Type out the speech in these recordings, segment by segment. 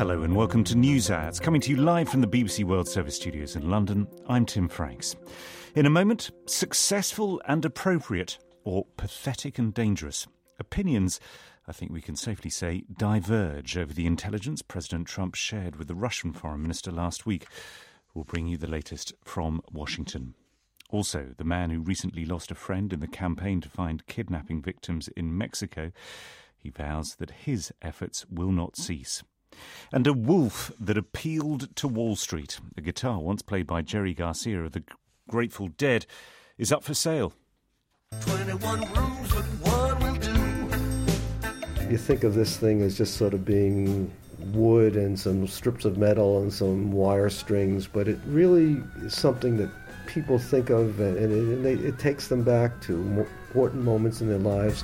Hello and welcome to NewsHour, coming to you live from the BBC World Service studios in London. I'm Tim Franks. In a moment, successful and appropriate, or pathetic and dangerous. Opinions, I think we can safely say, diverge over the intelligence President Trump shared with the Russian foreign minister last week. We'll bring you the latest from Washington. Also, the man who recently lost a friend in the campaign to find kidnapping victims in Mexico, he vows that his efforts will not cease. And a wolf that appealed to Wall Street, a guitar once played by Jerry Garcia of the Grateful Dead, is up for sale. 21 rooms, but one will do. You think of this thing as just sort of being wood and some strips of metal and some wire strings, but it really is something that people think of, and it, and they, it takes them back to important moments in their lives.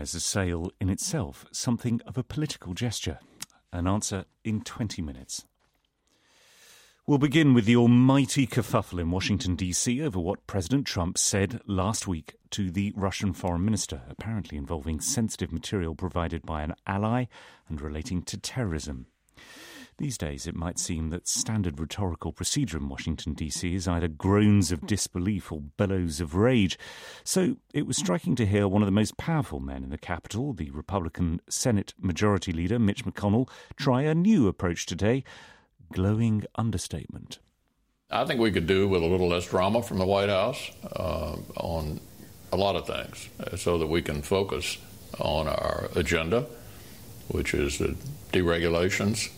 Is a sale in itself something of a political gesture? An answer in 20 minutes. We'll begin with the almighty kerfuffle in Washington, D.C. over what President Trump said last week to the Russian foreign minister, apparently involving sensitive material provided by an ally and relating to terrorism. These days, it might seem that standard rhetorical procedure in Washington, D.C. is either groans of disbelief or bellows of rage. So it was striking to hear one of the most powerful men in the Capitol, the Republican Senate Majority Leader Mitch McConnell, try a new approach today glowing understatement. I think we could do with a little less drama from the White House uh, on a lot of things uh, so that we can focus on our agenda, which is the deregulations,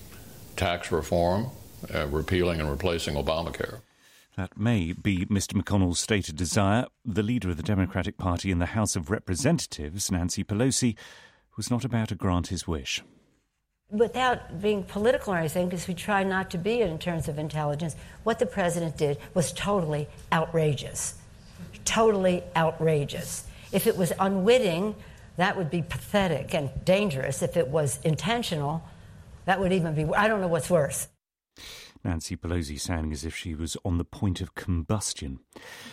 tax reform, uh, repealing and replacing Obamacare. That may be Mr. McConnell's stated desire. The leader of the Democratic Party in the House of Representatives, Nancy Pelosi, was not about to grant his wish without being political or anything, because we try not to be in terms of intelligence, what the president did was totally outrageous. Totally outrageous. If it was unwitting, that would be pathetic and dangerous. If it was intentional, that would even be, I don't know what's worse. Nancy Pelosi sounding as if she was on the point of combustion.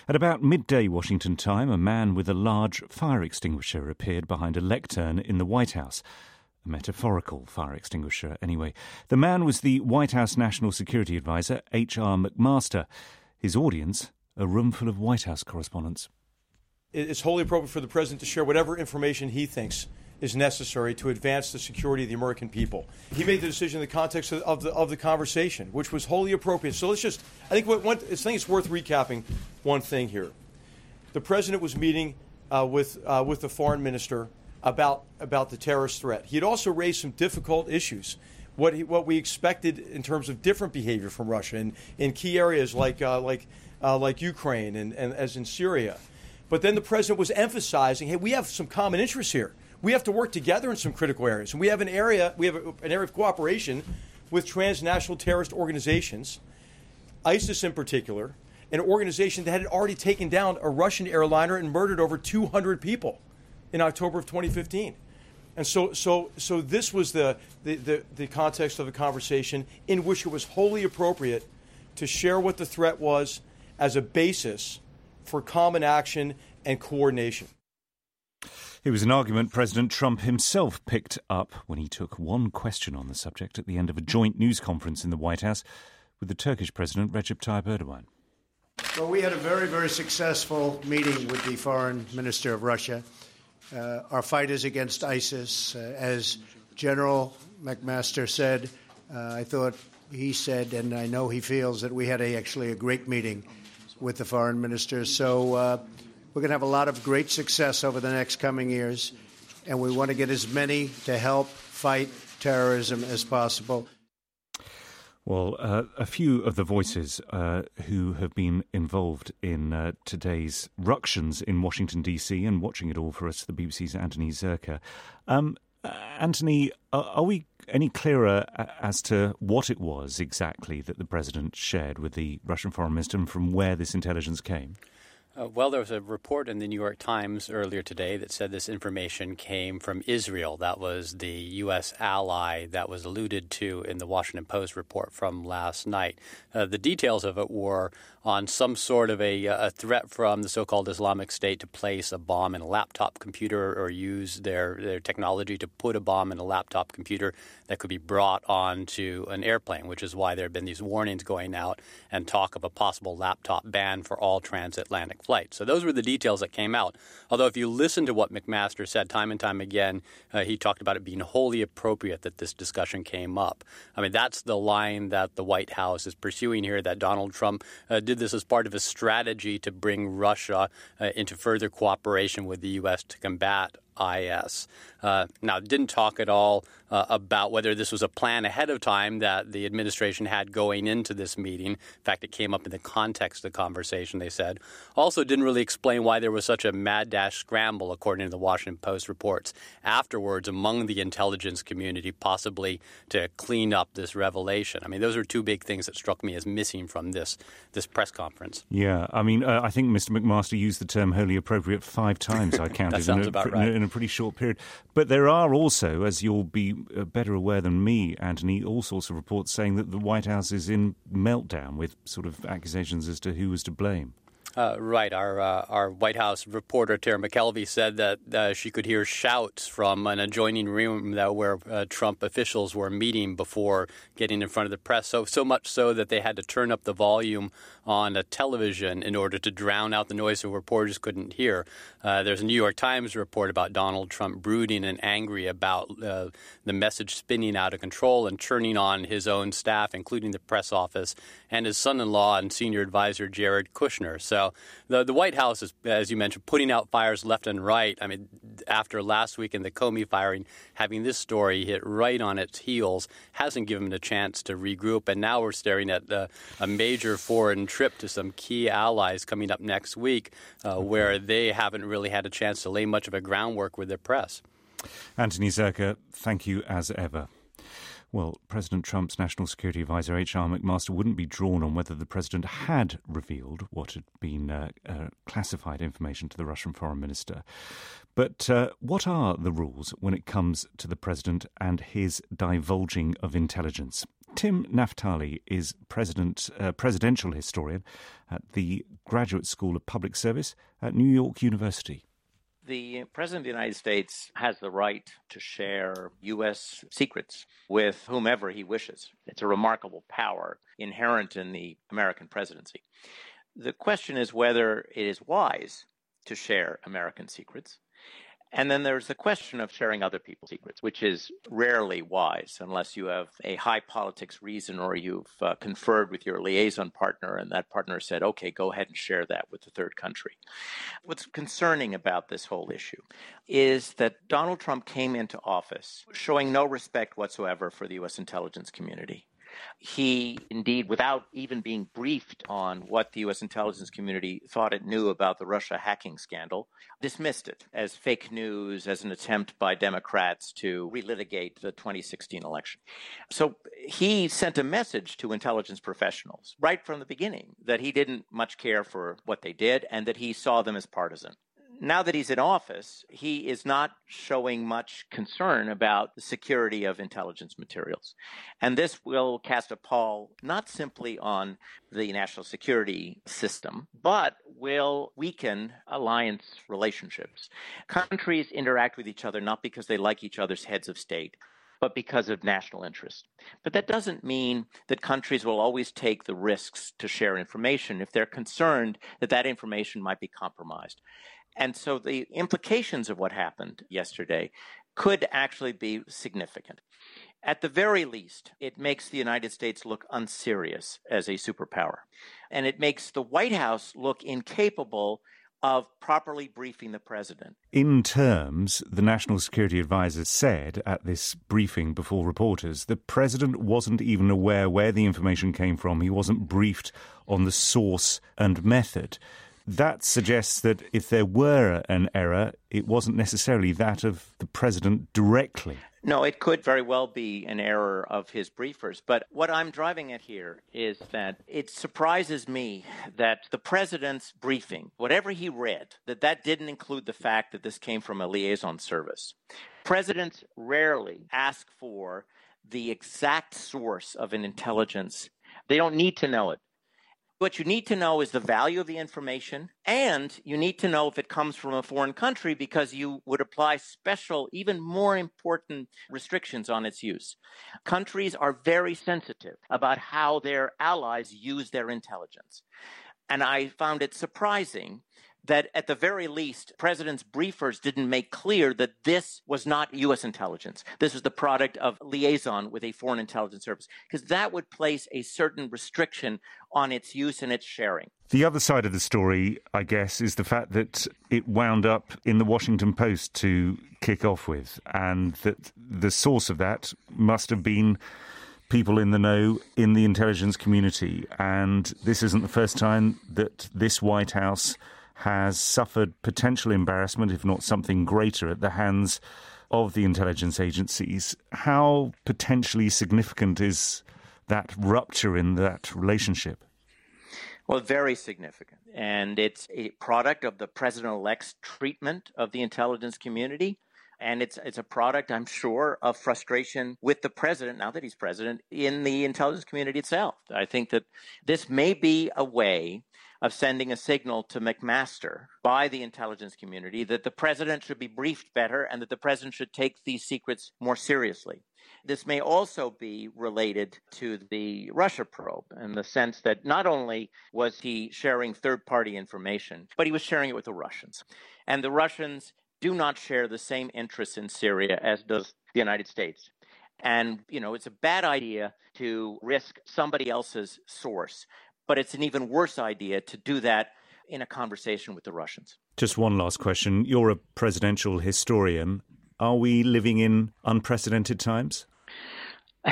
At about midday Washington time, a man with a large fire extinguisher appeared behind a lectern in the White House a metaphorical fire extinguisher, anyway. The man was the White House National Security Advisor, H.R. McMaster. His audience, a room full of White House correspondents. It's wholly appropriate for the president to share whatever information he thinks is necessary to advance the security of the American people. He made the decision in the context of, of the, of the conversation, which was wholly appropriate. So let's just, I think, what, one, I think it's worth recapping one thing here. The president was meeting uh, with, uh, with the foreign minister about about the terrorist threat. He had also raised some difficult issues. What he, what we expected in terms of different behavior from Russia in, in key areas like uh, like uh, like Ukraine and, and as in Syria. But then the president was emphasizing, hey, we have some common interests here. We have to work together in some critical areas, and we have an area we have an area of cooperation with transnational terrorist organizations, ISIS in particular, an organization that had already taken down a Russian airliner and murdered over 200 people in October of 2015. And so, so, so this was the, the, the, the, context of the conversation in which it was wholly appropriate to share what the threat was as a basis for common action and coordination. It was an argument President Trump himself picked up when he took one question on the subject at the end of a joint news conference in the White House with the Turkish President Recep Tayyip Erdogan. Well, we had a very, very successful meeting with the Foreign Minister of Russia uh, our fight is against ISIS. Uh, as General McMaster said, uh, I thought he said, and I know he feels that we had a, actually a great meeting with the foreign minister. So uh, we're going to have a lot of great success over the next coming years, and we want to get as many to help fight terrorism as possible. Well, uh, a few of the voices uh, who have been involved in uh, today's ructions in Washington, D.C., and watching it all for us, the BBC's Anthony Zurcher. Um, uh, Anthony, are, are, we any clearer as to what it was exactly that the president shared with the Russian foreign minister and from where this intelligence came? Uh, well, there was a report in the New York Times earlier today that said this information came from Israel. That was the U.S. ally that was alluded to in the Washington Post report from last night. Uh, the details of it were on some sort of a, a, threat from the so-called Islamic State to place a bomb in a laptop computer or use their, their technology to put a bomb in a laptop computer that could be brought onto an airplane, which is why there have been these warnings going out and talk of a possible laptop ban for all transatlantic flights. So those were the details that came out. Although if you listen to what McMaster said time and time again, uh, he talked about it being wholly appropriate that this discussion came up. I mean, that's the line that the White House is pursuing here, that Donald Trump uh, did this as part of a strategy to bring Russia uh, into further cooperation with the U.S. to combat IS. Uh, now, didn't talk at all uh, about whether this was a plan ahead of time that the administration had going into this meeting. In fact, it came up in the context of the conversation, they said. Also, didn't really explain why there was such a mad dash scramble, according to the Washington Post reports, afterwards among the intelligence community, possibly to clean up this revelation. I mean, those are two big things that struck me as missing from this, this press conference. Yeah, I mean, uh, I think Mr. McMaster used the term wholly appropriate five times, I counted. that sounds about right. In a pretty short period. But there are also, as you'll be uh, better aware than me, Anthony, all sorts of reports saying that the White House is in meltdown with sort of accusations as to who was to blame. Uh, right. Our uh, our White House reporter Tara McKelvey said that uh, she could hear shouts from an adjoining room that where uh, Trump officials were meeting before getting in front of the press. So so much so that they had to turn up the volume on a television in order to drown out the noise so reporters couldn't hear. Uh, there's a New York Times report about Donald Trump brooding and angry about uh, the message spinning out of control and turning on his own staff, including the press office and his son-in-law and senior advisor Jared Kushner. So the the White House is, as you mentioned, putting out fires left and right. I mean, after last week in the Comey firing, having this story hit right on its heels hasn't given them a chance to regroup. And now we're staring at uh, a major foreign trip to some key allies coming up next week, uh, where they haven't really had a chance to lay much of a groundwork with their press. Anthony Zurcher, thank you as ever. Well, President Trump's National Security Advisor H.R. McMaster wouldn't be drawn on whether the president had revealed what had been uh, uh, classified information to the Russian foreign minister. But uh, what are the rules when it comes to the president and his divulging of intelligence? Tim Naftali is president, uh, presidential historian at the Graduate School of Public Service at New York University. The President of the United States has the right to share U.S. secrets with whomever he wishes. It's a remarkable power inherent in the American presidency. The question is whether it is wise to share American secrets and then there's the question of sharing other people's secrets, which is rarely wise unless you have a high politics reason or you've uh, conferred with your liaison partner and that partner said, okay, go ahead and share that with the third country. What's concerning about this whole issue is that Donald Trump came into office showing no respect whatsoever for the U.S. intelligence community. He, indeed, without even being briefed on what the U.S. intelligence community thought it knew about the Russia hacking scandal, dismissed it as fake news, as an attempt by Democrats to relitigate the 2016 election. So he sent a message to intelligence professionals right from the beginning that he didn't much care for what they did and that he saw them as partisan now that he's in office, he is not showing much concern about the security of intelligence materials. And this will cast a pall not simply on the national security system, but will weaken alliance relationships. Countries interact with each other not because they like each other's heads of state, but because of national interest. But that doesn't mean that countries will always take the risks to share information if they're concerned that that information might be compromised. And so the implications of what happened yesterday could actually be significant. At the very least, it makes the United States look unserious as a superpower. And it makes the White House look incapable of properly briefing the president. In terms, the National Security Advisor said at this briefing before reporters, the president wasn't even aware where the information came from. He wasn't briefed on the source and method that suggests that if there were an error, it wasn't necessarily that of the president directly. No, it could very well be an error of his briefers. But what I'm driving at here is that it surprises me that the president's briefing, whatever he read, that that didn't include the fact that this came from a liaison service. Presidents rarely ask for the exact source of an intelligence. They don't need to know it. What you need to know is the value of the information, and you need to know if it comes from a foreign country because you would apply special, even more important restrictions on its use. Countries are very sensitive about how their allies use their intelligence. And I found it surprising that at the very least, president's briefers didn't make clear that this was not U.S. intelligence. This was the product of liaison with a foreign intelligence service, because that would place a certain restriction on its use and its sharing. The other side of the story, I guess, is the fact that it wound up in the Washington Post to kick off with, and that the source of that must have been people in the know in the intelligence community. And this isn't the first time that this White House has suffered potential embarrassment, if not something greater, at the hands of the intelligence agencies. How potentially significant is that rupture in that relationship? Well, very significant. And it's a product of the president elect's treatment of the intelligence community. And it's, it's a product, I'm sure, of frustration with the president, now that he's president, in the intelligence community itself. I think that this may be a way of sending a signal to McMaster by the intelligence community that the president should be briefed better and that the president should take these secrets more seriously. This may also be related to the Russia probe in the sense that not only was he sharing third party information, but he was sharing it with the Russians. And the Russians do not share the same interests in Syria as does the United States. And, you know, it's a bad idea to risk somebody else's source but it's an even worse idea to do that in a conversation with the Russians. Just one last question. You're a presidential historian. Are we living in unprecedented times?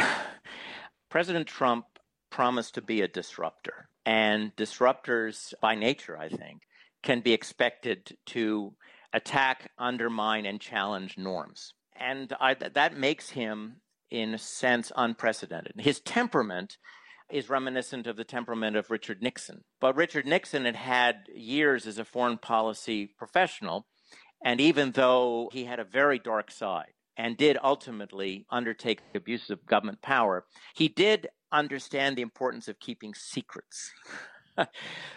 President Trump promised to be a disruptor, and disruptors, by nature, I think, can be expected to attack, undermine, and challenge norms. And I, that makes him, in a sense, unprecedented. His temperament is reminiscent of the temperament of Richard Nixon. But Richard Nixon had had years as a foreign policy professional, and even though he had a very dark side and did ultimately undertake abuses of government power, he did understand the importance of keeping secrets.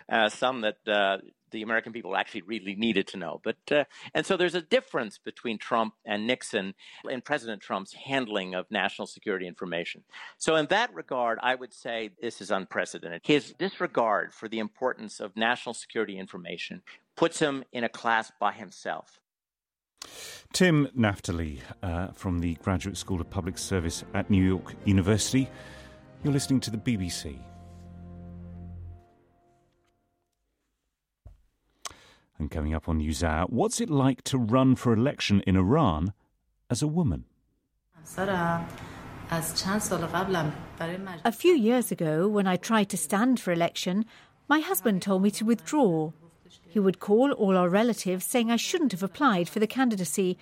uh, some that uh, the American people actually really needed to know. But uh, and so there's a difference between Trump and Nixon in President Trump's handling of national security information. So in that regard, I would say this is unprecedented. His disregard for the importance of national security information puts him in a class by himself. Tim Naftali uh, from the Graduate School of Public Service at New York University. You're listening to the BBC. And coming up on NewsHour, what's it like to run for election in Iran as a woman? A few years ago, when I tried to stand for election, my husband told me to withdraw. He would call all our relatives saying I shouldn't have applied for the candidacy,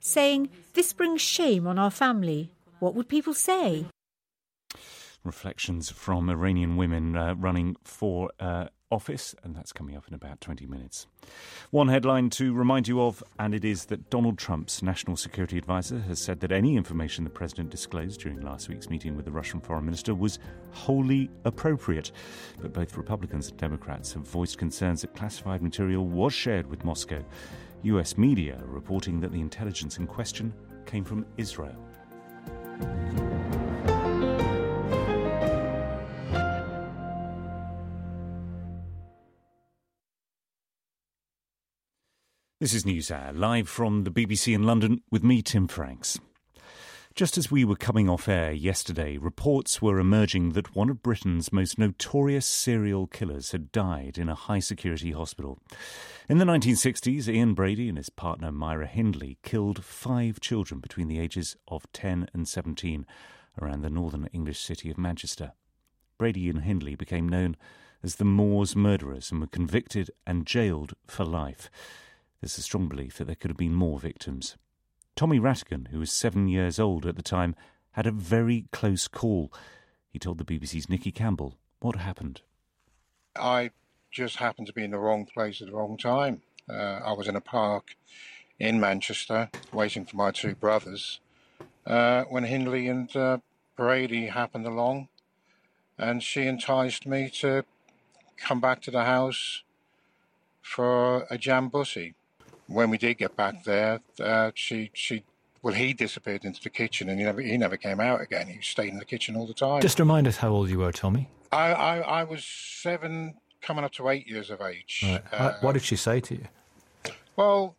saying, This brings shame on our family. What would people say? Reflections from Iranian women uh, running for uh, office, and that's coming up in about 20 minutes. One headline to remind you of, and it is that Donald Trump's national security advisor has said that any information the president disclosed during last week's meeting with the Russian foreign minister was wholly appropriate. But both Republicans and Democrats have voiced concerns that classified material was shared with Moscow. US media are reporting that the intelligence in question came from Israel. This is NewsHour, live from the BBC in London with me, Tim Franks. Just as we were coming off air yesterday, reports were emerging that one of Britain's most notorious serial killers had died in a high security hospital. In the 1960s, Ian Brady and his partner Myra Hindley killed five children between the ages of 10 and 17 around the northern English city of Manchester. Brady and Hindley became known as the Moors murderers and were convicted and jailed for life. There's a strong belief that there could have been more victims. Tommy Rattigan, who was seven years old at the time, had a very close call. He told the BBC's Nicky Campbell what happened. I just happened to be in the wrong place at the wrong time. Uh, I was in a park in Manchester waiting for my two brothers uh, when Hindley and uh, Brady happened along, and she enticed me to come back to the house for a jam bussy. When we did get back there, uh, she she well he disappeared into the kitchen and he never he never came out again. He stayed in the kitchen all the time. Just remind us how old you were, Tommy. I I, I was seven, coming up to eight years of age. Right. Uh, what did she say to you? Well,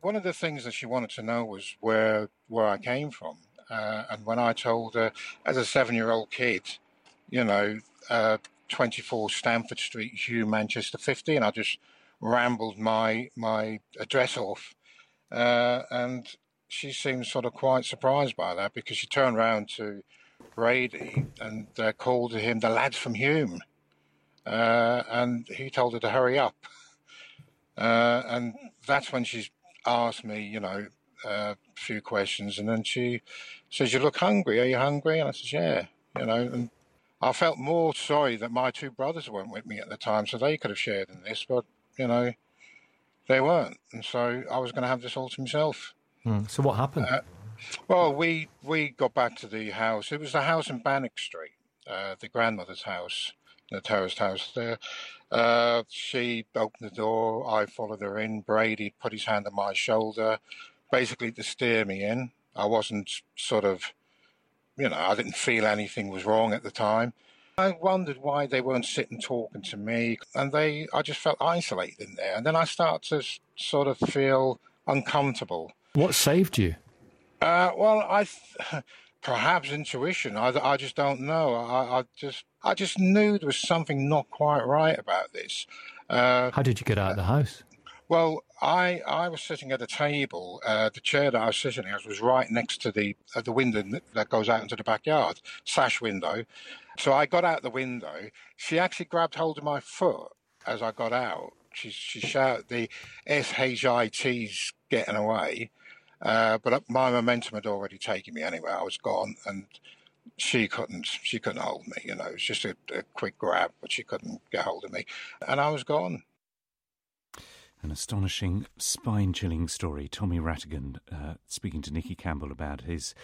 one of the things that she wanted to know was where where I came from, uh, and when I told her as a seven-year-old kid, you know, uh, 24 Stamford Street, Hulme, Manchester 50, and I just rambled my my address off, uh, and she seemed sort of quite surprised by that because she turned around to Brady and uh, called to him the lads from Hulme, uh, and he told her to hurry up, uh, and that's when she asked me, you know, a few questions, and then she says, "You look hungry. Are you hungry?" And I said, "Yeah." You know, and I felt more sorry that my two brothers weren't with me at the time, so they could have shared in this, but you know, they weren't, and so I was going to have this all to myself. Mm. So what happened? Uh, well, we we got back to the house. It was the house in Bannock Street, uh, the grandmother's house, the terraced house there. Uh, she opened the door. I followed her in. Brady put his hand on my shoulder, basically to steer me in. I wasn't sort of, you know, I didn't feel anything was wrong at the time. I wondered why they weren't sitting talking to me, and they, I just felt isolated in there. And then I start to sort of feel uncomfortable. What saved you? Uh, well, I perhaps intuition. I, I just don't know. I, I, just I just knew there was something not quite right about this. Uh, How did you get out of the house? Well, I I was sitting at a table. Uh, the chair that I was sitting at was right next to the uh, the window that goes out into the backyard, sash window. So I got out the window. She actually grabbed hold of my foot as I got out. She she shouted the SHIT's getting away. Uh, but my momentum had already taken me anyway. I was gone, and she couldn't. She couldn't hold me. You know, it was just a, a quick grab, but she couldn't get hold of me, and I was gone. An astonishing, spine-chilling story. Tommy Rattigan uh, speaking to Nicky Campbell about his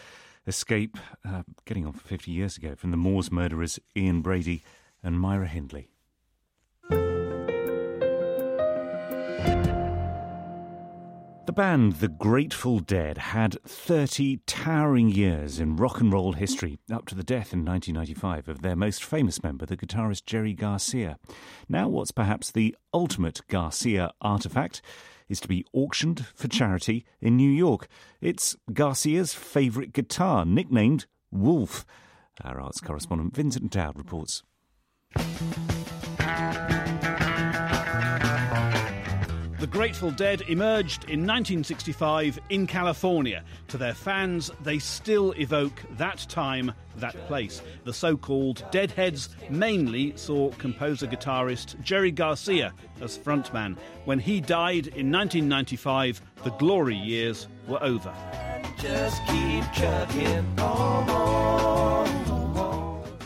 escape, uh, getting on for 50 years ago, from the Moors murderers Ian Brady and Myra Hindley. The band The Grateful Dead had 30 towering years in rock and roll history, up to the death in 1995 of their most famous member, the guitarist Jerry Garcia. Now, what's perhaps the ultimate Garcia artifact is to be auctioned for charity in New York. It's Garcia's favourite guitar, nicknamed Wolf. Our arts correspondent Vincent Dowd reports. Grateful Dead emerged in 1965 in California. To their fans, they still evoke that time, that place. The so called Deadheads mainly saw composer guitarist Jerry Garcia as frontman. When he died in 1995, the glory years were over.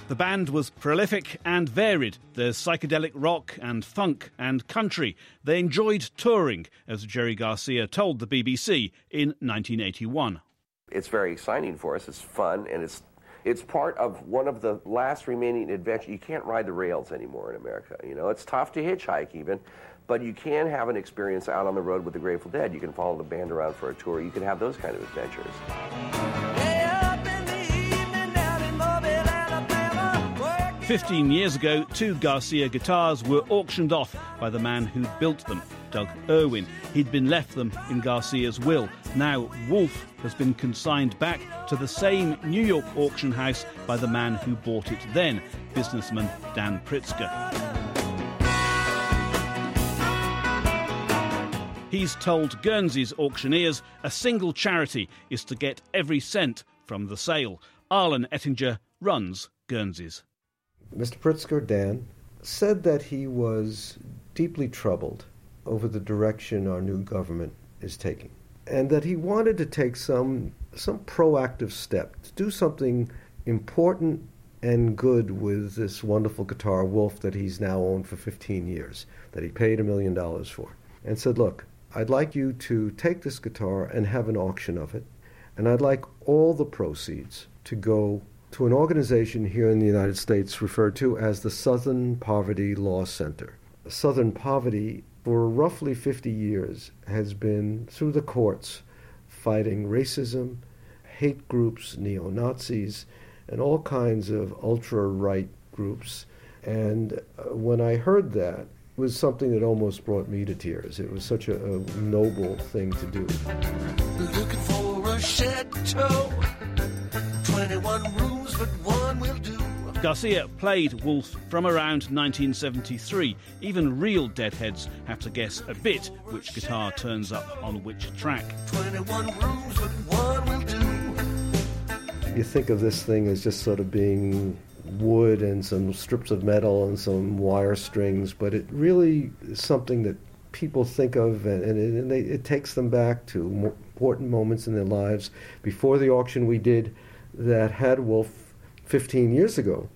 The band was prolific and varied. There's psychedelic rock and funk and country. They enjoyed touring, as Jerry Garcia told the BBC in 1981. It's very exciting for us. It's fun and it's it's part of one of the last remaining adventures. You can't ride the rails anymore in America. You know, it's tough to hitchhike even, but you can have an experience out on the road with the Grateful Dead. You can follow the band around for a tour. You can have those kind of adventures. 15 years ago, two Garcia guitars were auctioned off by the man who built them, Doug Irwin. He'd been left them in Garcia's will. Now, Wolf has been consigned back to the same New York auction house by the man who bought it then, businessman Dan Pritzker. He's told Guernsey's auctioneers a single charity is to get every cent from the sale. Arlen Ettinger runs Guernsey's. Mr. Pritzker, Dan, said that he was deeply troubled over the direction our new government is taking. and that he wanted to take some some proactive step to do something important and good with this wonderful guitar Wolf that he's now owned for 15 years, that he paid a million dollars for, and said, "Look, I'd like you to take this guitar and have an auction of it, and I'd like all the proceeds to go to an organization here in the United States referred to as the Southern Poverty Law Center. Southern poverty for roughly 50 years has been through the courts fighting racism, hate groups, neo Nazis, and all kinds of ultra right groups. And uh, when I heard that, it was something that almost brought me to tears. It was such a, a noble thing to do. Looking for a chateau, 21 rooms, but one will do. Garcia played Wolf from around 1973. Even real deadheads have to guess a bit which guitar turns up on which track. 21 rooms, but one will do. You think of this thing as just sort of being wood and some strips of metal and some wire strings, but it really is something that people think of and, and, it, and they, it takes them back to important moments in their lives. Before the auction we did that had Wolf 15 years ago,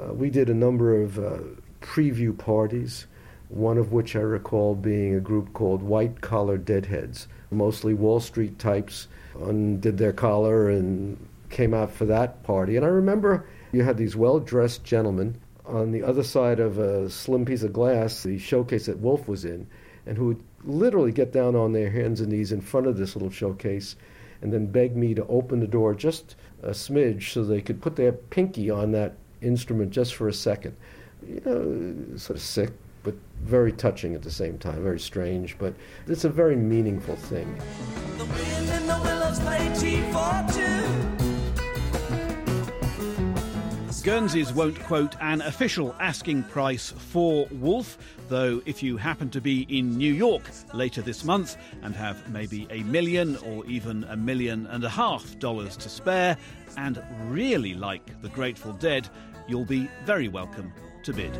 uh, we did a number of uh, preview parties, one of which I recall being a group called White Collar Deadheads. Mostly Wall Street types undid their collar and came out for that party. And I remember you had these well dressed gentlemen on the other side of a slim piece of glass, the showcase that Wolf was in, and who would literally get down on their hands and knees in front of this little showcase and then beg me to open the door just a smidge so they could put their pinky on that instrument just for a second. You know, sort of sick, but very touching at the same time, very strange, but it's a very meaningful thing. Guernsey's won't quote an official asking price for Wolf, though if you happen to be in New York later this month and have maybe a million or even a million and a half dollars to spare and really like the Grateful Dead, you'll be very welcome to bid.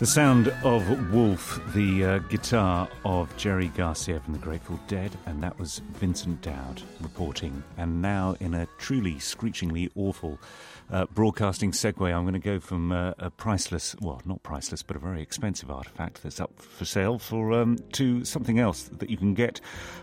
The sound of Wolf, the uh, guitar of Jerry Garcia from the Grateful Dead, and that was Vincent Dowd reporting. And now, in a truly screechingly awful uh, broadcasting segue, I'm going to go from uh, a priceless, well, not priceless, but a very expensive artifact that's up for sale for um, to something else that you can get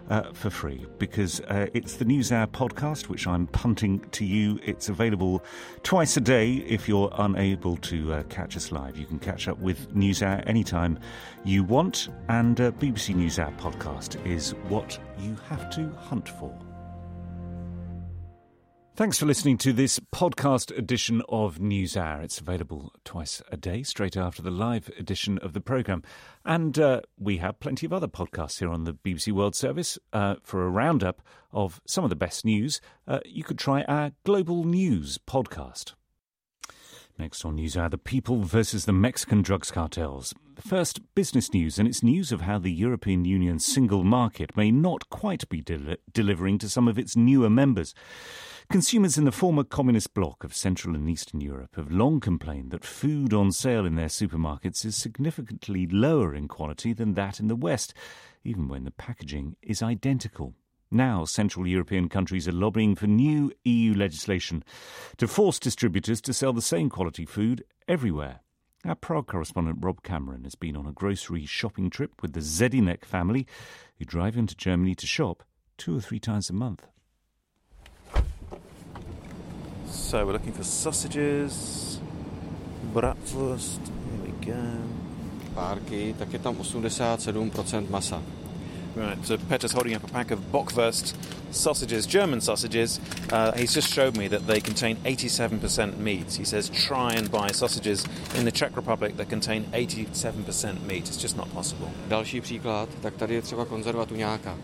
uh, for free because uh, it's the NewsHour podcast, which I'm punting to you. It's available twice a day if you're unable to uh, catch us live. You can catch up with NewsHour anytime you want, and uh, BBC NewsHour podcast is what you have to hunt for. Thanks for listening to this podcast edition of NewsHour. It's available twice a day, straight after the live edition of the programme. And uh, we have plenty of other podcasts here on the BBC World Service. Uh, for a roundup of some of the best news, uh, you could try our Global News podcast. Next on NewsHour, the people versus the Mexican drugs cartels. First, business news, and it's news of how the European Union's single market may not quite be del- delivering to some of its newer members. Consumers in the former communist bloc of Central and Eastern Europe have long complained that food on sale in their supermarkets is significantly lower in quality than that in the West, even when the packaging is identical. Now, Central European countries are lobbying for new EU legislation to force distributors to sell the same quality food everywhere. Our Prague correspondent Rob Cameron has been on a grocery shopping trip with the Zedinek family, who drive into Germany to shop two or three times a month. So we're looking for sausages, bratwurst, here we go. Párky, tak je tam 87% masa. Right, so Peter's holding up a pack of Bockwurst sausages, German sausages. Uh, he's just showed me that they contain 87% meat. He says try and buy sausages in the Czech Republic that contain 87% meat. It's just not possible. Další příklad, tak tady je třeba konzerva tuňáka.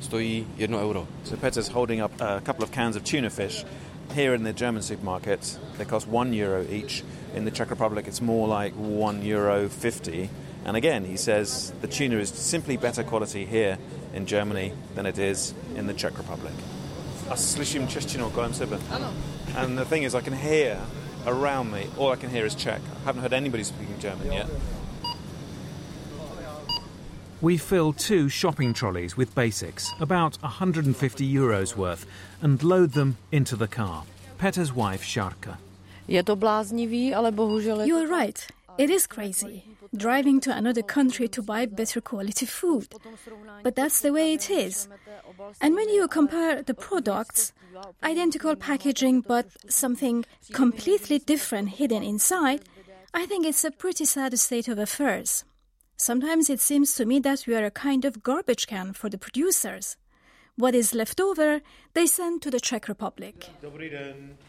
Stojí 1 euro. So Peter's holding up a couple of cans of tuna fish here in the German supermarket. They cost one euro each. In the Czech Republic, it's more like one euro fifty. And again, he says the tuna is simply better quality here in Germany than it is in the Czech Republic. A slyším češtinu kolem sebe. And the thing is, I can hear around me, all I can hear is Czech. I haven't heard anybody speaking German yet. We fill two shopping trolleys with basics, about 150 euros worth, and load them into the car. Peter's wife, Sharka. Je to bláznivý, ale bohužel... You are right. It is crazy. Driving to another country to buy better quality food. But that's the way it is. And when you compare the products, identical packaging but something completely different hidden inside, I think it's a pretty sad state of affairs. Sometimes it seems to me that we are a kind of garbage can for the producers. What is left over, they send to the Czech Republic.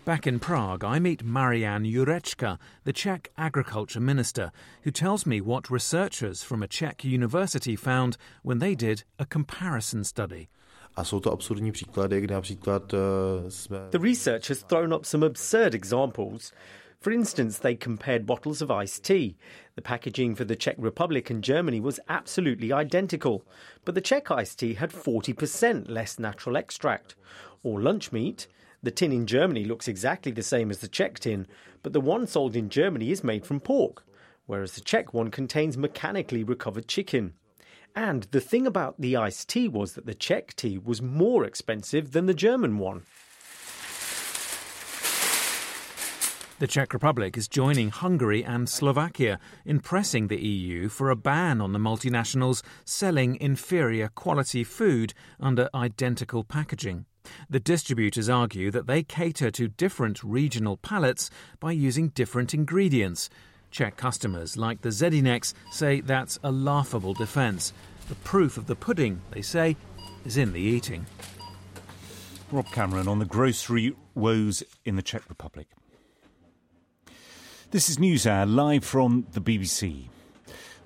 Back in Prague, I meet Marian Jurečka, the Czech agriculture minister, who tells me what researchers from a Czech university found when they did a comparison study. A jsou to absurdní příklady, kdy například eh, jsme... The research has thrown up some absurd examples. For instance, they compared bottles of iced tea. The packaging for the Czech Republic and Germany was absolutely identical, but the Czech iced tea had 40% less natural extract. Or lunch meat. The tin in Germany looks exactly the same as the Czech tin, but the one sold in Germany is made from pork, whereas the Czech one contains mechanically recovered chicken. And the thing about the iced tea was that the Czech tea was more expensive than the German one. The Czech Republic is joining Hungary and Slovakia in pressing the EU for a ban on the multinationals selling inferior quality food under identical packaging. The distributors argue that they cater to different regional palates by using different ingredients. Czech customers like the Zedinex say that's a laughable defence. The proof of the pudding, they say, is in the eating. Rob Cameron on the grocery woes in the Czech Republic. This is NewsHour live from the BBC.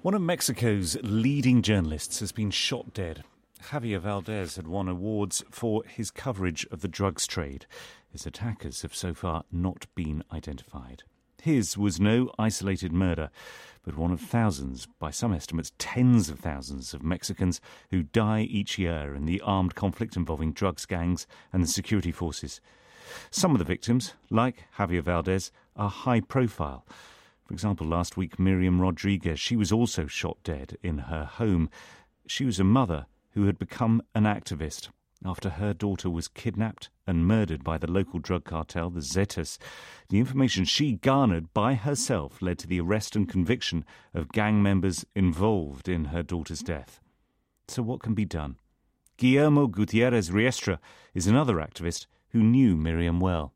One of Mexico's leading journalists has been shot dead. Javier Valdez had won awards for his coverage of the drugs trade. His attackers have so far not been identified. His was no isolated murder, but one of thousands, by some estimates, tens of thousands of Mexicans who die each year in the armed conflict involving drugs gangs and the security forces. Some of the victims, like Javier Valdez, are high profile. For example, last week, Miriam Rodriguez, she was also shot dead in her home. She was a mother who had become an activist after her daughter was kidnapped and murdered by the local drug cartel, the Zetas. The information she garnered by herself led to the arrest and conviction of gang members involved in her daughter's death. So, what can be done? Guillermo Gutierrez Riestra is another activist who knew Miriam well.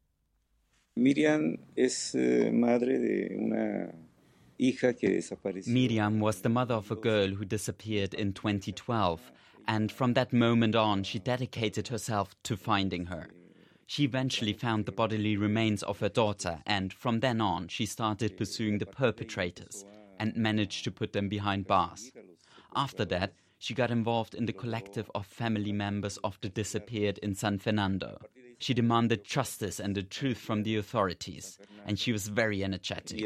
Miriam es uh, madre de una hija que desapareció. Miriam was the mother of a girl who disappeared in 2012, and from that moment on, she dedicated herself to finding her. She eventually found the bodily remains of her daughter, and from then on, she started pursuing the perpetrators and managed to put them behind bars. After that, she got involved in the collective of family members of the disappeared in San Fernando. She demanded justice and the truth from the authorities, and she was very energetic.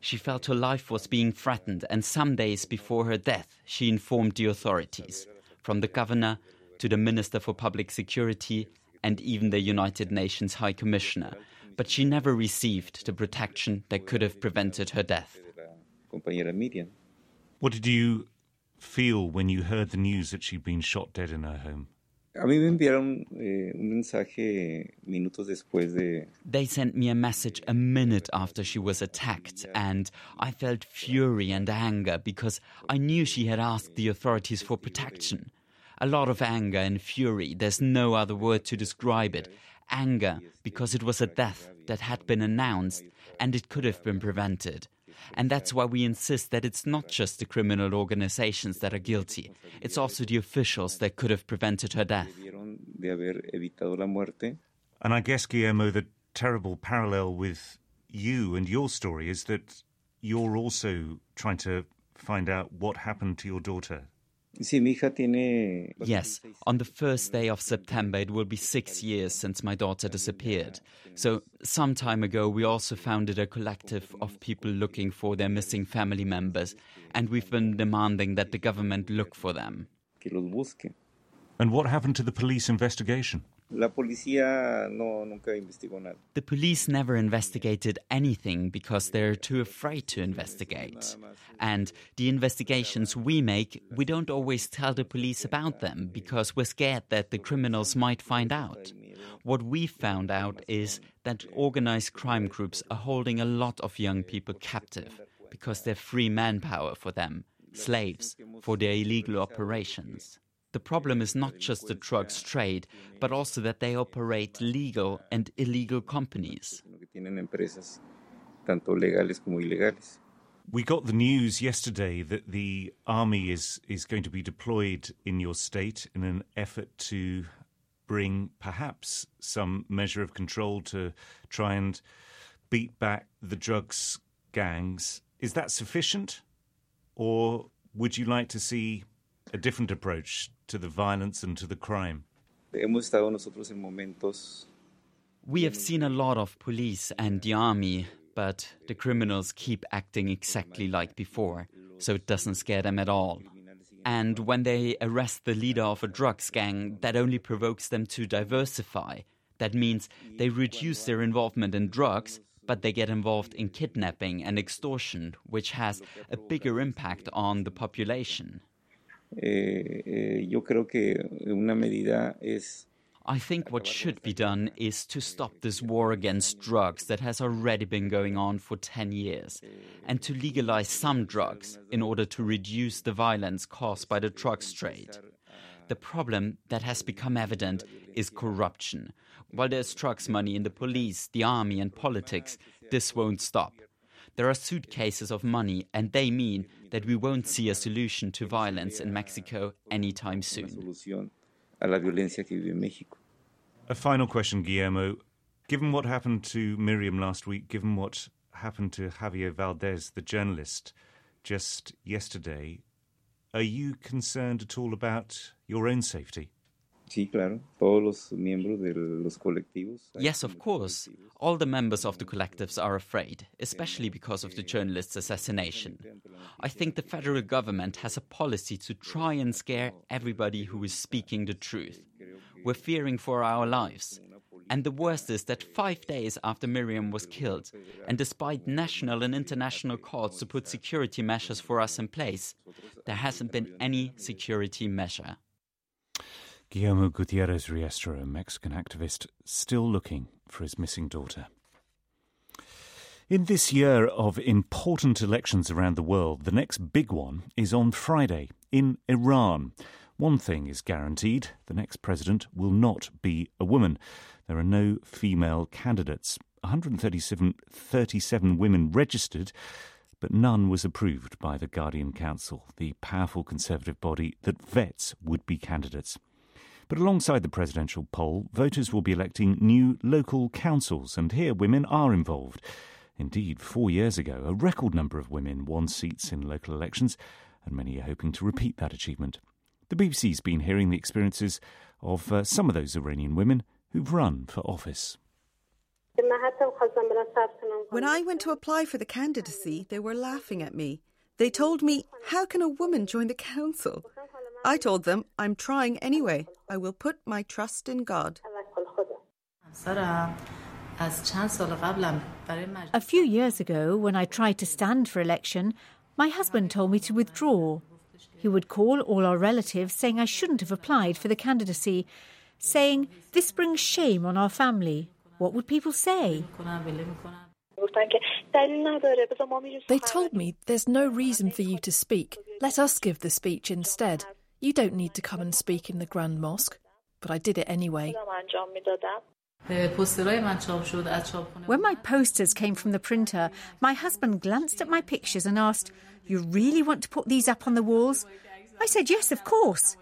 She felt her life was being threatened, and some days before her death, she informed the authorities, from the governor to the Minister for Public Security and even the United Nations High Commissioner. But she never received the protection that could have prevented her death. What did you feel when you heard the news that she'd been shot dead in her home? A mí me enviaron eh, un mensaje minutos después de... They sent me a message a minute after she was attacked, and I felt fury and anger because I knew she had asked the authorities for protection. A lot of anger and fury, there's no other word to describe it. Anger because it was a death that had been announced and it could have been prevented. And that's why we insist that it's not just the criminal organizations that are guilty, it's also the officials that could have prevented her death. And I guess, Guillermo, the terrible parallel with you and your story is that you're also trying to find out what happened to your daughter. Yes, on the first day of September, it will be six years since my daughter disappeared. So, some time ago, we also founded a collective of people looking for their missing family members, and we've been demanding that the government look for them. And what happened to the police investigation? La policía no, nunca investigó nada. The police never investigated anything because they're too afraid to investigate. And the investigations we make, we don't always tell the police about them because we're scared that the criminals might find out. What we found out is that organized crime groups are holding a lot of young people captive because they're free manpower for them, slaves for their illegal operations. The problem is not just the drugs trade, but also that they operate legal and illegal companies. We got the news yesterday that the army is, is going to be deployed in your state in an effort to bring perhaps some measure of control to try and beat back the drugs gangs. Is that sufficient? Or would you like to see a different approach to the violence and to the crime? We have seen a lot of police and the army, but the criminals keep acting exactly like before, so it doesn't scare them at all. And when they arrest the leader of a drugs gang, that only provokes them to diversify. That means they reduce their involvement in drugs, but they get involved in kidnapping and extortion, which has a bigger impact on the population. Eh, eh, yo creo que una medida es I think what should be done is to stop this war against drugs that has already been going on for 10 years and to legalize some drugs in order to reduce the violence caused by the drugs trade. The problem that has become evident is corruption. While there's drugs money in the police, the army, and politics, this won't stop. There are suitcases of money, and they mean that we won't see a solution to violence in Mexico anytime soon. A final question, Guillermo. Given what happened to Miriam last week, given what happened to Javier Valdez, the journalist, just yesterday, are you concerned at all about your own safety? Yes, of course. All the members of the collectives are afraid, especially because of the journalist's assassination. I think the federal government has a policy to try and scare everybody who is speaking the truth. We're fearing for our lives. And the worst is that five days after Miriam was killed, and despite national and international calls to put security measures for us in place, there hasn't been any security measure. Guillermo Gutierrez Riestro, a Mexican activist, still looking for his missing daughter. In this year of important elections around the world, the next big one is on Friday in Iran. One thing is guaranteed the next president will not be a woman. There are no female candidates. 137 37 women registered, but none was approved by the Guardian Council, the powerful conservative body that vets would be candidates. But alongside the presidential poll, voters will be electing new local councils, and here women are involved. Indeed, four years ago, a record number of women won seats in local elections, and many are hoping to repeat that achievement. The BBC's been hearing the experiences of uh, some of those Iranian women who've run for office. When I went to apply for the candidacy, they were laughing at me. They told me, How can a woman join the council? I told them, I'm trying anyway. I will put my trust in God. A few years ago, when I tried to stand for election, my husband told me to withdraw. He would call all our relatives saying I shouldn't have applied for the candidacy, saying, This brings shame on our family. What would people say? They told me there's no reason for you to speak. Let us give the speech instead. You don't need to come and speak in the Grand Mosque. But I did it anyway. When my posters came from the printer, my husband glanced at my pictures and asked, You really want to put these up on the walls? I said, Yes, of course.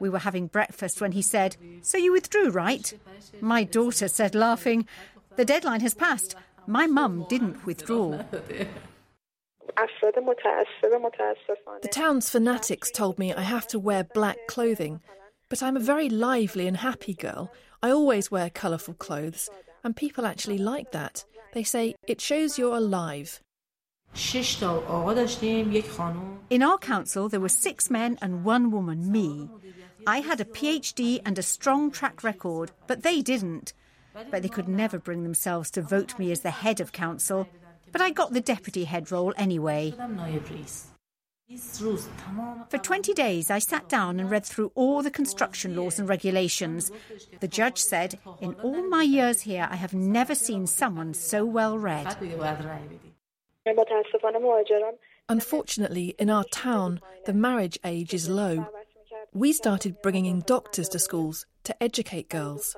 We were having breakfast when he said, So you withdrew, right? My daughter said, laughing, The deadline has passed. My mum didn't withdraw. The town's fanatics told me I have to wear black clothing, but I'm a very lively and happy girl. I always wear colourful clothes, and people actually like that. They say it shows you're alive. In our council, there were six men and one woman, me. I had a PhD and a strong track record, but they didn't. But they could never bring themselves to vote me as the head of council. But I got the deputy head role anyway. For 20 days, I sat down and read through all the construction laws and regulations. The judge said, In all my years here, I have never seen someone so well read. Unfortunately, in our town, the marriage age is low. We started bringing in doctors to schools to educate girls.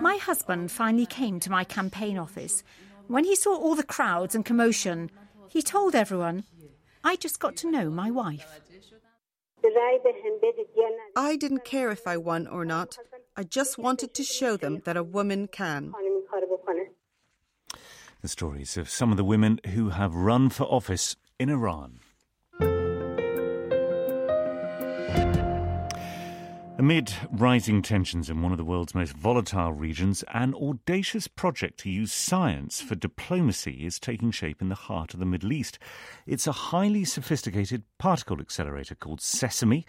My husband finally came to my campaign office. When he saw all the crowds and commotion, he told everyone, I just got to know my wife. I didn't care if I won or not. I just wanted to show them that a woman can. The stories of some of the women who have run for office in Iran. Amid rising tensions in one of the world's most volatile regions, an audacious project to use science for diplomacy is taking shape in the heart of the Middle East. It's a highly sophisticated particle accelerator called Sesame,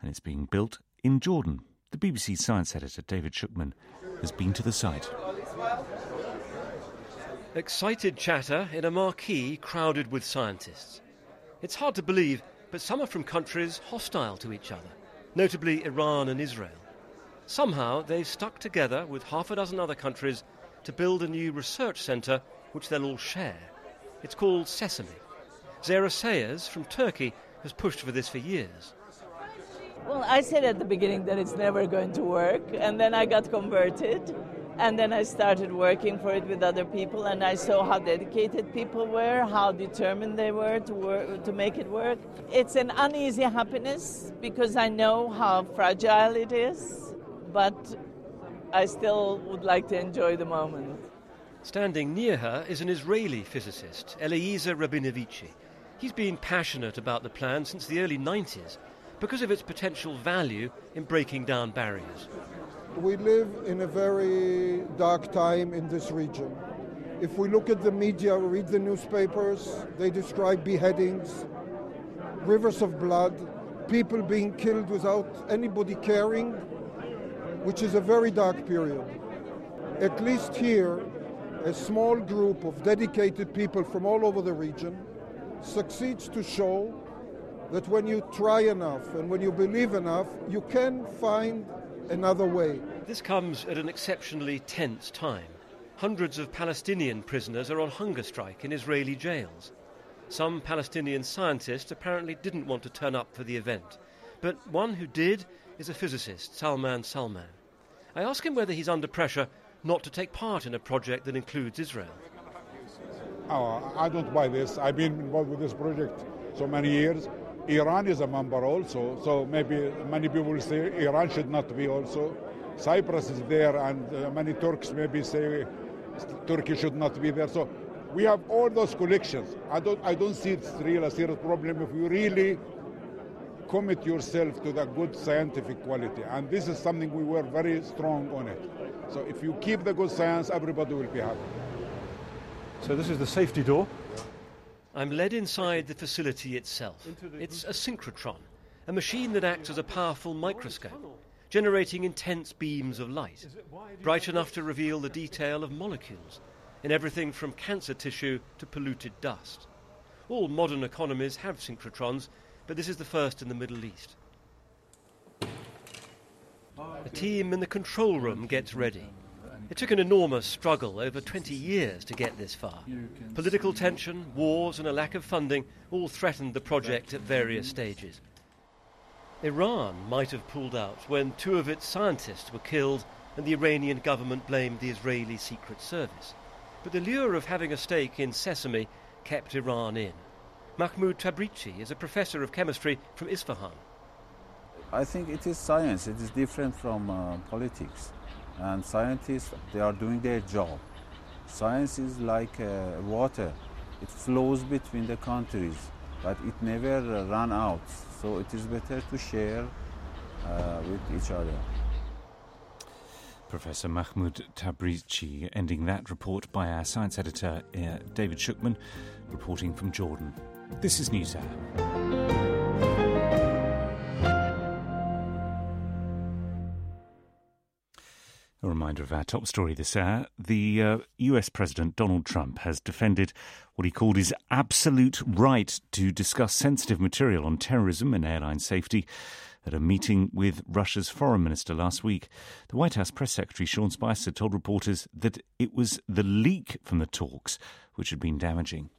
and it's being built in Jordan. The BBC science editor, David Shukman, has been to the site. Excited chatter in a marquee crowded with scientists. It's hard to believe, but some are from countries hostile to each other, notably Iran and Israel. Somehow they've stuck together with half a dozen other countries to build a new research centre which they'll all share. It's called Sesame. Zehra Sayers from Turkey has pushed for this for years. Well, I said at the beginning that it's never going to work, and then I got converted. And then I started working for it with other people, and I saw how dedicated people were, how determined they were to work, to make it work. It's an uneasy happiness because I know how fragile it is, but I still would like to enjoy the moment. Standing near her is an Israeli physicist, Eliezer Rabinovici. He's been passionate about the plan since the early 90s because of its potential value in breaking down barriers. We live in a very dark time in this region. If we look at the media, read the newspapers, they describe beheadings, rivers of blood, people being killed without anybody caring, which is a very dark period. At least here, a small group of dedicated people from all over the region succeeds to show that when you try enough and when you believe enough, you can find another way. This comes at an exceptionally tense time. Hundreds of Palestinian prisoners are on hunger strike in Israeli jails. Some Palestinian scientists apparently didn't want to turn up for the event, but one who did is a physicist, Salman Salman. I ask him whether he's under pressure not to take part in a project that includes Israel. Oh, I don't buy this. I've been involved with this project so many years. Iran is a member also, so maybe many people say Iran should not be also. Cyprus is there, and uh, many Turks maybe say Turkey should not be there. So we have all those collections. I don't, I don't see it's real a serious problem if you really commit yourself to the good scientific quality. And this is something we were very strong on it. So if you keep the good science, everybody will be happy. So this is the safety door. I'm led inside the facility itself. It's a synchrotron, a machine that acts as a powerful microscope, generating intense beams of light, bright enough to reveal the detail of molecules in everything from cancer tissue to polluted dust. All modern economies have synchrotrons, but this is the first in the Middle East. The team in the control room gets ready. It took an enormous struggle over 20 years to get this far. Political tension, wars, and a lack of funding all threatened the project at various stages. Iran might have pulled out when two of its scientists were killed and the Iranian government blamed the Israeli Secret Service. But the lure of having a stake in Sesame kept Iran in. Mahmoud Tabrizi is a professor of chemistry from Isfahan. I think it is science. It is different from uh, politics. And scientists, they are doing their job. Science is like uh, water. It flows between the countries, but it never run out. So it is better to share uh, with each other. Professor Mahmoud Tabrizi ending that report by our science editor uh, David Shukman, reporting from Jordan. This is NewsHour. A reminder of our top story this hour. The uh, US President Donald Trump has defended what he called his absolute right to discuss sensitive material on terrorism and airline safety at a meeting with Russia's foreign minister last week. The White House press secretary Sean Spicer told reporters that it was the leak from the talks which had been damaging.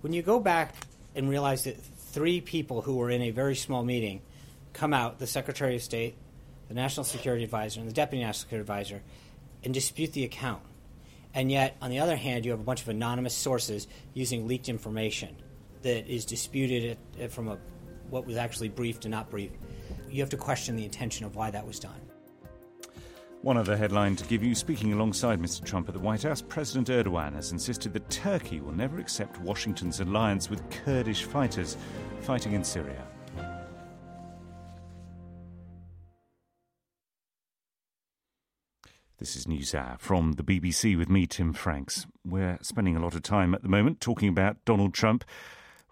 When you go back and realize that three people who were in a very small meeting come out the Secretary of State, the National Security Advisor, and the Deputy National Security Advisor and dispute the account. And yet, on the other hand, you have a bunch of anonymous sources using leaked information that is disputed from a, what was actually briefed and not briefed. You have to question the intention of why that was done. One other headline to give you speaking alongside Mr. Trump at the White House, President Erdogan has insisted that Turkey will never accept Washington's alliance with Kurdish fighters fighting in Syria. This is NewsHour from the BBC with me, Tim Franks. We're spending a lot of time at the moment talking about Donald Trump.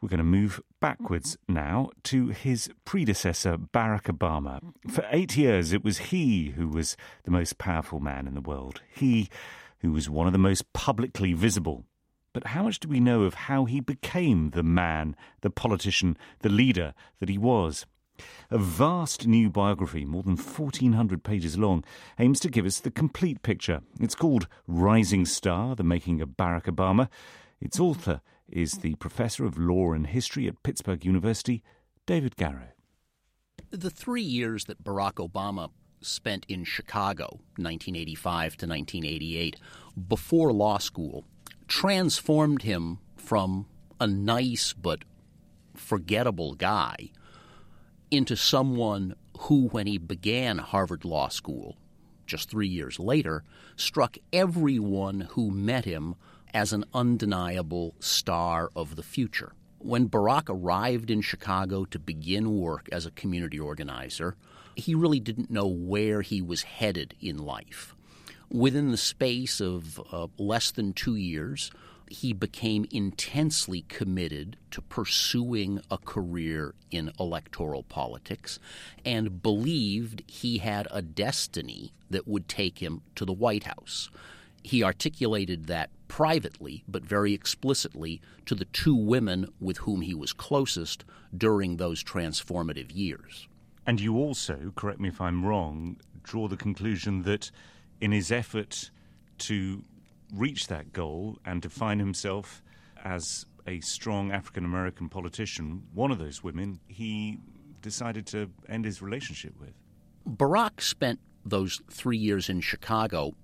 We're going to move backwards now to his predecessor, Barack Obama. For eight years, it was he who was the most powerful man in the world, he who was one of the most publicly visible. But how much do we know of how he became the man, the politician, the leader that he was? A vast new biography, more than 1,400 pages long, aims to give us the complete picture. It's called Rising Star The Making of Barack Obama. Its author is the Professor of Law and History at Pittsburgh University, David Garrow. The three years that Barack Obama spent in Chicago, 1985 to 1988, before law school, transformed him from a nice but forgettable guy into someone who, when he began Harvard Law School just three years later, struck everyone who met him as an undeniable star of the future. When Barack arrived in Chicago to begin work as a community organizer, he really didn't know where he was headed in life. Within the space of uh, less than two years, he became intensely committed to pursuing a career in electoral politics and believed he had a destiny that would take him to the White House. He articulated that privately, but very explicitly, to the two women with whom he was closest during those transformative years. And you also, correct me if I'm wrong, draw the conclusion that in his effort to reach that goal and define himself as a strong African American politician, one of those women he decided to end his relationship with. Barack spent those three years in Chicago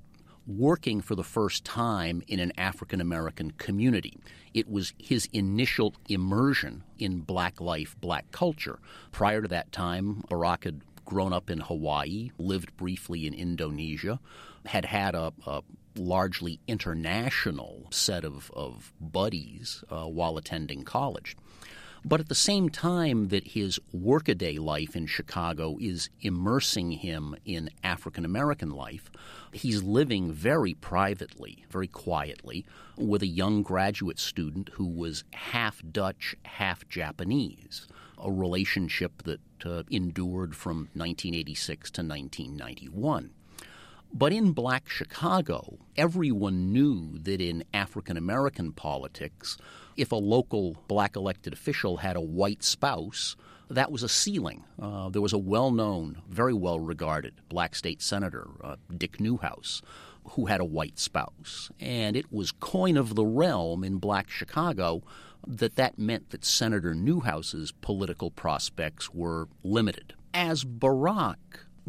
working for the first time in an African American community. It was his initial immersion in black life, black culture. Prior to that time, Barack had grown up in Hawaii, lived briefly in Indonesia, had had a, a largely international set of, of buddies uh, while attending college. But at the same time that his workaday life in Chicago is immersing him in African American life, he's living very privately, very quietly, with a young graduate student who was half Dutch, half Japanese, a relationship that uh, endured from 1986 to 1991. But in black Chicago, everyone knew that in African American politics, if a local black elected official had a white spouse, that was a ceiling. Uh, there was a well known, very well regarded black state senator, uh, Dick Newhouse, who had a white spouse. And it was coin of the realm in black Chicago that that meant that Senator Newhouse's political prospects were limited. As Barack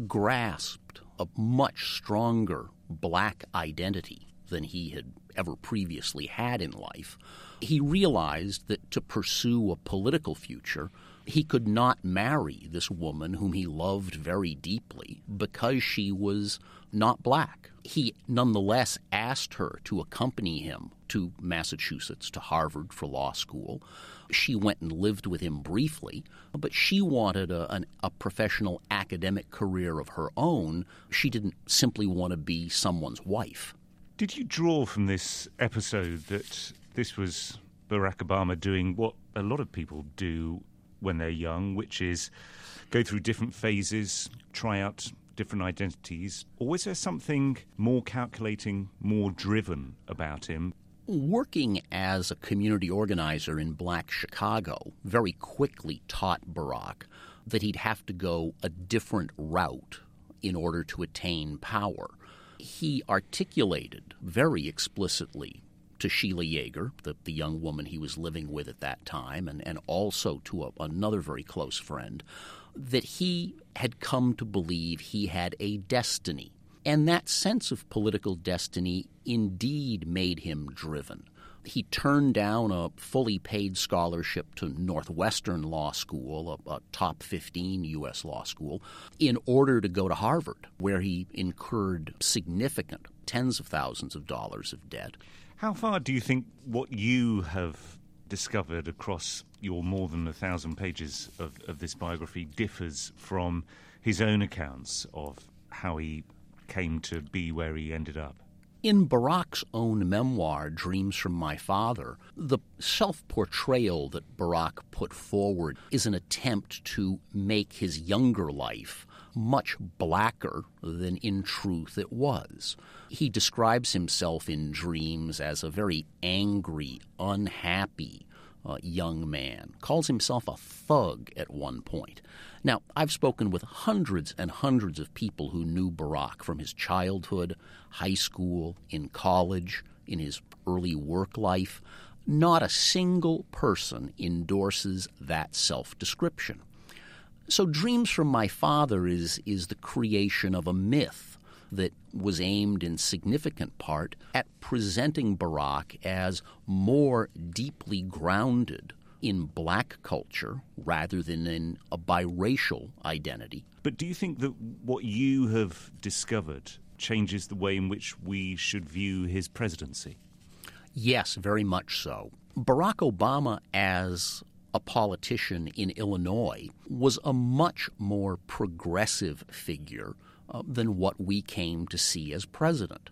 grasped a much stronger black identity than he had ever previously had in life, he realized that to pursue a political future, He could not marry this woman whom he loved very deeply because she was not black. He nonetheless asked her to accompany him to Massachusetts, to Harvard for law school. She went and lived with him briefly, but she wanted a, an, a professional academic career of her own. She didn't simply want to be someone's wife. Did you draw from this episode that this was Barack Obama doing what a lot of people do when they're young, which is go through different phases, try out different identities? Or was there something more calculating, more driven about him? Working as a community organizer in black Chicago very quickly taught Barack that he'd have to go a different route in order to attain power. He articulated very explicitly to Sheila Jager, the, the young woman he was living with at that time, and, and also to a, another very close friend, that he had come to believe he had a destiny. And that sense of political destiny indeed made him driven. He turned down a fully paid scholarship to Northwestern Law School, a, a, top 15 U.S. law school, in order to go to Harvard, where he incurred significant tens of thousands of dollars of debt. How far do you think what you have discovered across your more than a thousand pages of, of this biography differs from his own accounts of how he came to be where he ended up? In Barack's own memoir, Dreams from My Father, the self portrayal that Barack put forward is an attempt to make his younger life much blacker than in truth it was. He describes himself in dreams as a very angry, unhappy uh, young man, calls himself a thug at one point. Now, I've spoken with hundreds and hundreds of people who knew Barack from his childhood, high school, in college, in his early work life. Not a single person endorses that self description. So, Dreams from My Father is, is the creation of a myth that was aimed in significant part at presenting Barack as more deeply grounded in black culture rather than in a biracial identity. But do you think that what you have discovered changes the way in which we should view his presidency? Yes, very much so. Barack Obama, as a politician in Illinois, was a much more progressive figure uh, than what we came to see as president.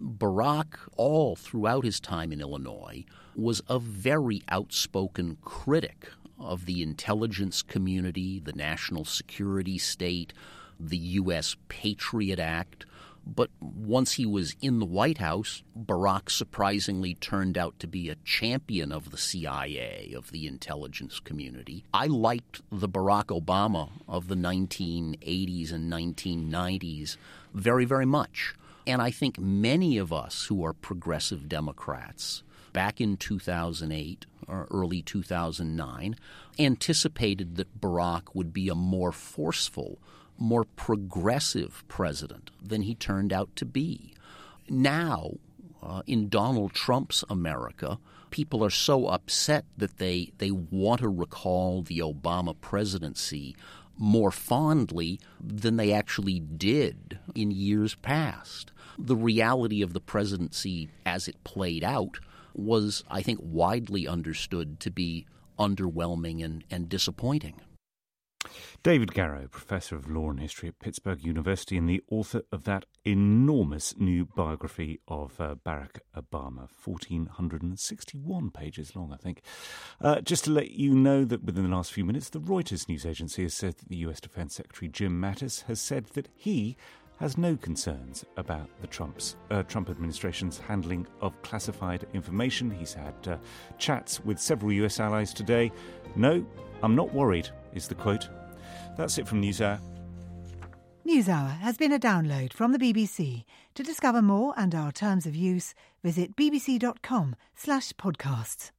Barack, all throughout his time in Illinois, was a very outspoken critic of the intelligence community, the national security state, the U.S. Patriot Act, but once he was in the White House, Barack surprisingly turned out to be a champion of the CIA, of the intelligence community. I liked the Barack Obama of the 1980s and 1990s very, very much. And I think many of us who are progressive Democrats back in 2008 or early 2009 anticipated that Barack would be a more forceful more progressive president than he turned out to be. Now, uh, in Donald Trump's America, people are so upset that they, they want to recall the Obama presidency more fondly than they actually did in years past. The reality of the presidency as it played out was, I think, widely understood to be underwhelming and, and disappointing. David Garrow, Professor of Law and History at Pittsburgh University and the author of that enormous new biography of uh, Barack Obama, 1,461 pages long, I think. Uh, just to let you know that within the last few minutes, the Reuters news agency has said that the US Defense Secretary Jim Mattis has said that he has no concerns about the Trump's uh, Trump administration's handling of classified information. He's had uh, chats with several US allies today. No, I'm not worried, is the quote. That's it from NewsHour. NewsHour has been a download from the BBC. To discover more and our terms of use, visit bbc.com slash podcasts.